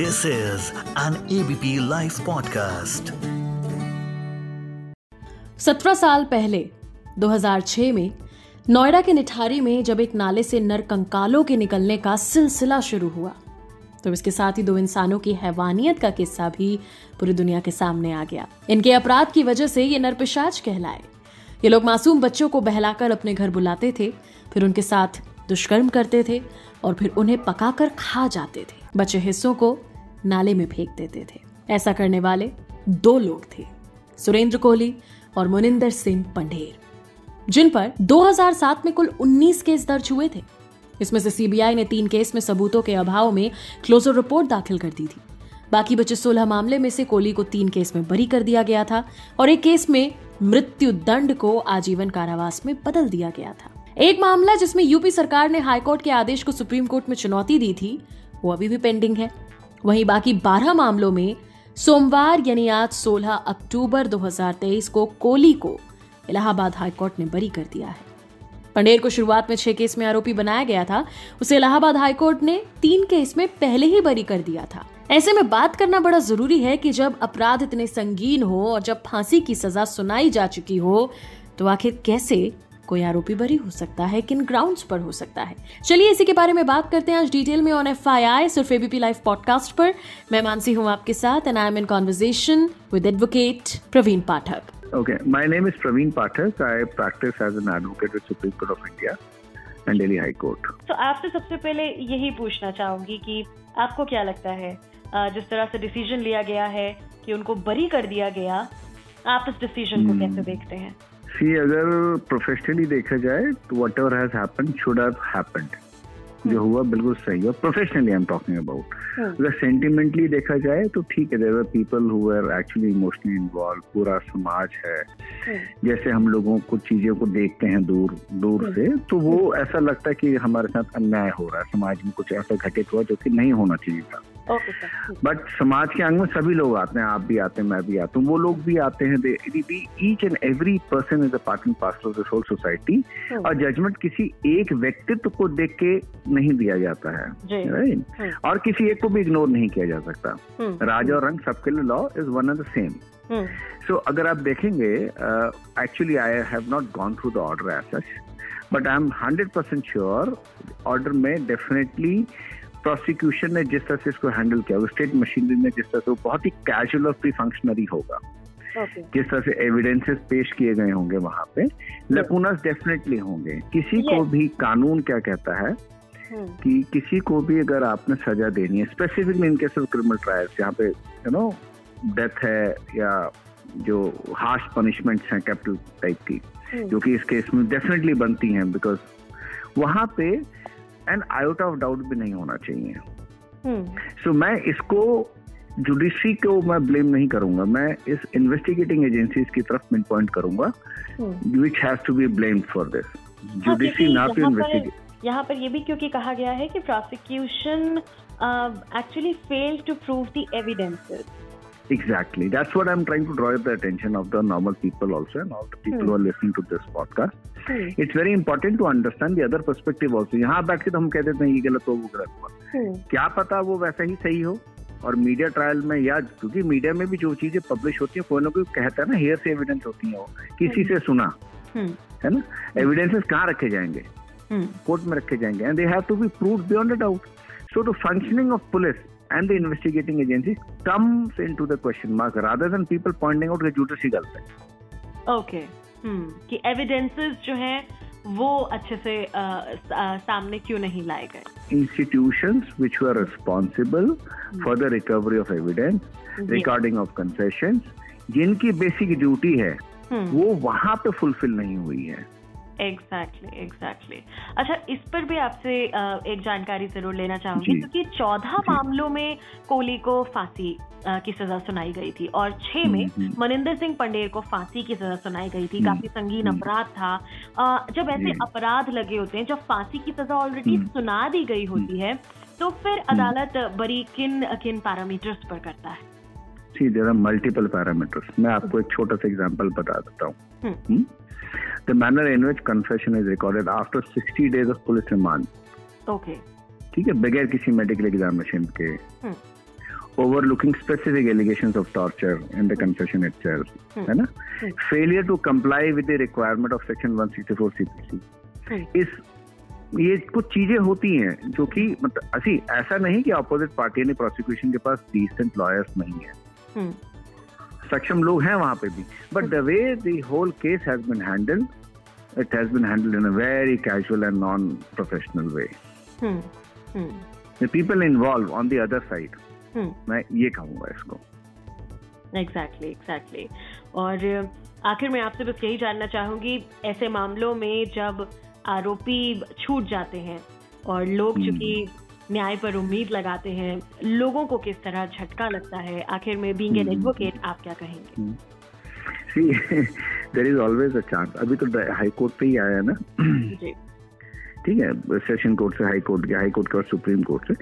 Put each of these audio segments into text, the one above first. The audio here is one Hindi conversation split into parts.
This is an ABP live podcast सत्रह साल पहले 2006 में, नोएडा के निठारी में जब एक नाले से नर कंकालों के निकलने का सिलसिला शुरू हुआ तो इसके साथ ही दो इंसानों की हैवानियत का किस्सा भी पूरी दुनिया के सामने आ गया। इनके अपराध की वजह से ये नरपिशाच कहलाए। ये लोग मासूम बच्चों को बहलाकर अपने घर बुलाते थे, फिर उनके साथ दुष्कर्म करते थे और फिर उन्हें पकाकर खा जाते थे। बचे हिस्सों को नाले में फेंक देते थे। ऐसा करने वाले दो लोग थे, सुरेंद्र कोहली और मुनिंदर सिंह पंडेर जिन पर 2007 में कुल 19 केस दर्ज हुए थे। इसमें से सीबीआई ने तीन केस में सबूतों के अभाव में क्लोजर रिपोर्ट दाखिल कर दी थी। बाकी बचे सोलह मामले में से कोहली को तीन केस में बरी कर दिया गया था और एक केस में मृत्यु दंड को आजीवन कारावास में बदल दिया गया था। एक मामला जिसमें यूपी सरकार ने हाईकोर्ट के आदेश को सुप्रीम कोर्ट में चुनौती दी थी, वो अभी भी पेंडिंग है। वहीं बाकी बारह मामलों में सोमवार, यानी आज 16 अक्टूबर 2023 को कोहली को इलाहाबाद हाईकोर्ट ने बरी कर दिया है। पंडेर को शुरुआत में छह केस में आरोपी बनाया गया था। उसे इलाहाबाद हाईकोर्ट ने तीन केस में पहले ही बरी कर दिया था। ऐसे में बात करना बड़ा ज़रूरी है कि जब अपराध इतने संगीन हो और जब फांसी की सजा सुनाई जा चुकी हो तो आखिर कैसे कोई आरोपी बरी हो सकता है किन ग्राउंड्स पर हो सकता है। चलिए इसी के बारे में बात करते हैं आज डिटेल में ऑन एफ़ आई आई सिर्फ़ एबीपी लाइव पॉडकास्ट पर। मैं मानसी हूँ आपके साथ and I am in conversation with advocate Praveen Pathak. Okay, my name is Praveen Pathak. I practice as an advocate with Supreme Court of India and Delhi High Court. तो आपसे सबसे पहले यही पूछना चाहूँगी कि आपको क्या लगता है जिस तरह से डिसीज़न लिया गया है कि उनको बरी कर दिया गया आप इस डिसीज़न को कैसे देखते हैं? सी अगर प्रोफेशनली देखा जाए तो whatever has happened should have happened जो हुआ बिल्कुल सही है professionally I am talking about अगर सेंटिमेंटली देखा जाए तो ठीक है there people who are actually emotionally involve पूरा समाज है। जैसे हम लोगों को चीज़ों को देखते हैं दूर दूर से तो वो ऐसा लगता है कि हमारे साथ अन्याय हो रहा है समाज में कुछ ऐसा घटित हुआ जो कि नहीं होना चाहिए था। बट समाज के अंग में सभी लोग आते हैं आप भी आते हैं मैं भी आता हूँ वो लोग भी आते हैं each and every person is a part and parcel of the whole society और जजमेंट किसी एक व्यक्तित्व को देख के नहीं दिया जाता है राइट और किसी एक को भी इग्नोर नहीं किया जा सकता। राजा और रंग सबके लिए law is one and the same so अगर आप देखेंगे actually I have not gone through the order as such but I am hundred percent sure order में डेफिनेटली प्रोसिक्यूशन ने जिस तरह से इसको हैंडल किया वो स्टेट मशीनरी ने जिस तरह से वो बहुत ही कैजुअल और प्री फंक्शनरी होगा okay. जिस तरह से एविडेंसेस पेश किए गए होंगे वहाँ पे लकूनस डेफिनेटली होंगे किसी को भी कानून क्या कहता है हम्म। कि किसी को भी अगर आपने सजा देनी है specifically in case of criminal trials यहाँ पे यू नो डेथ है या जो हार्श पनिशमेंट्स हैं कैपिटल टाइप की हम्म। जो कि इस केस में डेफिनेटली बनती हैं बिकॉज़ वहाँ पे एंड आउट ऑफ़ डाउट भी नहीं होना चाहिए। सो so, मैं इसको जुडिशरी को मैं ब्लेम नहीं करूँगा। मैं इस इन्वेस्टिगेटिंग एजेंसीज की तरफ़ मिन पॉइंट करूँगा which has to be blamed for this judiciary not to investigate यहाँ पर ये भी क्योंकि कहा गया है कि prosecution actually fail to prove the evidences Exactly. That's what I'm trying to draw the attention of the normal people also and all the people hmm. who are listening to this podcast. Hmm. It's very important to understand the other perspective also. यहाँ बैठ के तो हम कह देते हैं ये गलत हो वो गलत हुआ hmm. क्या पता वो वैसा ही सही हो और मीडिया ट्रायल में या क्योंकि मीडिया में भी जो चीज़ें पब्लिश होती है कोई ना कोई कहता है ना हेयर से एविडेंस होती है वो किसी से सुना है ना एविडेंसेस कहाँ रखे जाएँगे कोर्ट में रखे जाएँगे and they have to be prove beyond a doubt so the functioning of police and the investigating agency comes into the question mark rather than people pointing out कि सी गलत है। Okay hmm hmm. कि एविडेंसेस जो हैं वो अच्छे से सामने क्यों नहीं लाए गए? Institutions which are responsible for the recovery of evidence recording of concession जिनकी बेसिक ड्यूटी है hmm. वो वहाँ पे फुलफिल नहीं हुई है। एग्जैक्टली एग्जैक्टली अच्छा इस पर भी आपसे एक जानकारी ज़रूर लेना चाहूँगी क्योंकि चौदह मामलों में कोहली को फांसी की सजा सुनाई गई थी और छह में हम्म, हम्म। मनिंदर सिंह पंडेर को फांसी की सजा सुनाई गई थी। हम्म, काफ़ी संगीन अपराध था। जब ऐसे अपराध लगे होते हैं जब फांसी की सजा ऑलरेडी सुना दी गई होती है तो फिर अदालत बड़ी किन किन पैरामीटर्स पर करता है? See there are multiple parameters मैं आपको एक छोटा सा एग्जांपल बता देता हूँ। The manner in which confession is recorded after 60 days of police remand. Okay. ठीक है बगैर किसी मेडिकल एग्जामिनेशन के overlooking specific allegations of torture in the confession itself है ना failure to comply with the requirement of section 164 CPC इस ये कुछ चीज़ें होती हैं जो कि मतलब असी ऐसा नहीं कि अपोजिट पार्टी ने प्रोसिक्यूशन के पास डिसेंट लॉयर्स नहीं है सक्षम लोग हैं वहाँ पे भी but the way the whole case has been handled it has been handled in a very casual and non professional way the people involve on the other side मैं ये कहूँगा इसको। एग्जैक्टली एग्जैक्टली और आखिर में आपसे बस यही जानना चाहूँगी ऐसे मामलों में जब आरोपी छूट जाते हैं और लोग हम्म। चूँकि न्याय पर उम्मीद लगाते हैं लोगों को किस तरह झटका लगता है? आखिर में बीइंग एन एडवोकेट आप क्या कहेंगे? There is always a chance अभी तो हाई कोर्ट पे ही आया ना। ठीक है सेशन कोर्ट से हाई कोर्ट के हाई कोर्ट के और सुप्रीम कोर्ट से।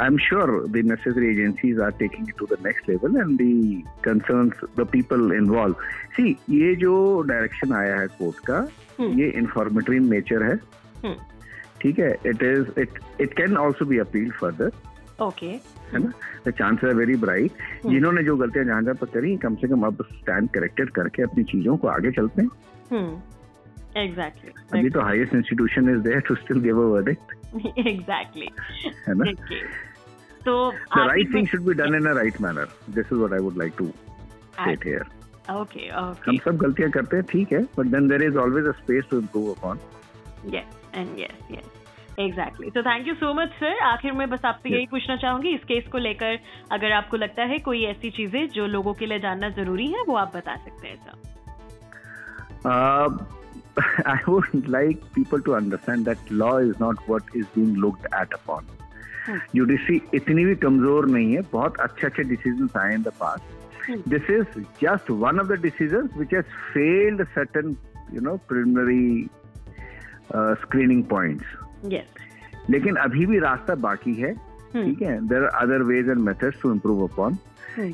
I am sure the necessary agencies are taking to the next level and the concerns the people involve see ये जो डायरेक्शन आया है कोर्ट का हम्म। ये इंफॉर्मेटरी नेचर है। हम्म। ठीक है it is it it can also be appeal further okay है ना? चांसलर वेरी ब्राइट जिन्होंने जो गलतियाँ जहाँ जहाँ पर करी कम से कम अब स्टैंड करेक्टेड करके अपनी चीज़ों को आगे चलते हैं। एग्जैक्टली अभी तो highest institution is there to still give a verdict exactly है ना? Okay. तो the right thing should be done in a right manner this is what I would like to state here okay okay हम सब गलतियाँ करते हैं ठीक है but then there is always a space to improve upon yes and yes yes exactly तो thank you so much sir आखिर में बस आपसे यही पूछना चाहूँगी इस केस को लेकर अगर आपको लगता है कोई ऐसी चीज़ें जो लोगों के लिए जानना ज़रूरी है वो आप बता सकते हैं sir I would like people to understand that law is not what is being looked at upon. Judiciary. इतनी भी कमज़ोर नहीं है बहुत अच्छे अच्छे डिसीज़न आए in the past this is just one of the decision which has failed certain you know preliminary screening points लेकिन अभी भी रास्ता बाकी है hmm. ठीक है? There are other ways and methods to improve upon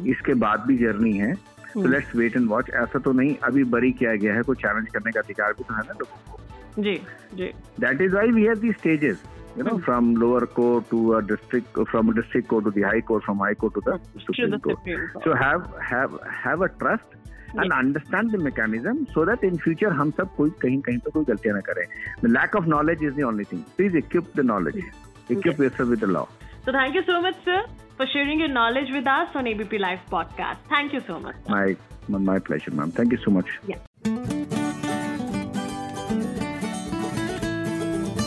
इसके बाद भी जर्नी है। तो लेट्स वेट एंड वॉच ऐसा तो नहीं अभी बरी किया गया है कोई चैलेंज करने का अधिकार भी तो है ना लोगों को। जी जी। That is why we have the stages you know, hmm. from lower court to a district, from a district court to the high court, from high court to the hmm. Supreme, Court. Supreme Court. So have have have a trust and yes. understand the mechanism so that in future हम सब कोई कहीं कहीं पे कोई गलतियां ना करें. The lack of knowledge is the only thing. Please equip the knowledge. Equip yes. yourself with the law. So thank you so much, sir, for sharing your knowledge with us on ABP Live podcast. Thank you so much. Sir. My my pleasure, ma'am. Thank you so much. Yeah.